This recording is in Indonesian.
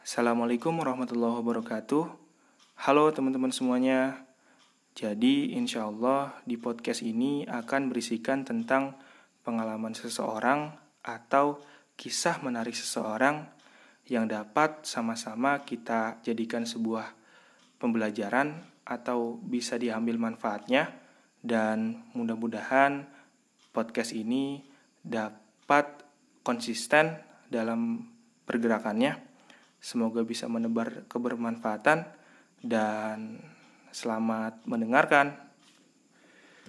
Assalamualaikum warahmatullahi wabarakatuh. Halo teman-teman semuanya. Jadi, insya Allah di podcast ini akan berisikan tentang pengalaman seseorang atau kisah menarik seseorang yang dapat sama-sama kita jadikan sebuah pembelajaran atau bisa diambil manfaatnya dan mudah-mudahan podcast ini dapat konsisten dalam pergerakannya. Semoga bisa menebar kebermanfaatan dan selamat mendengarkan.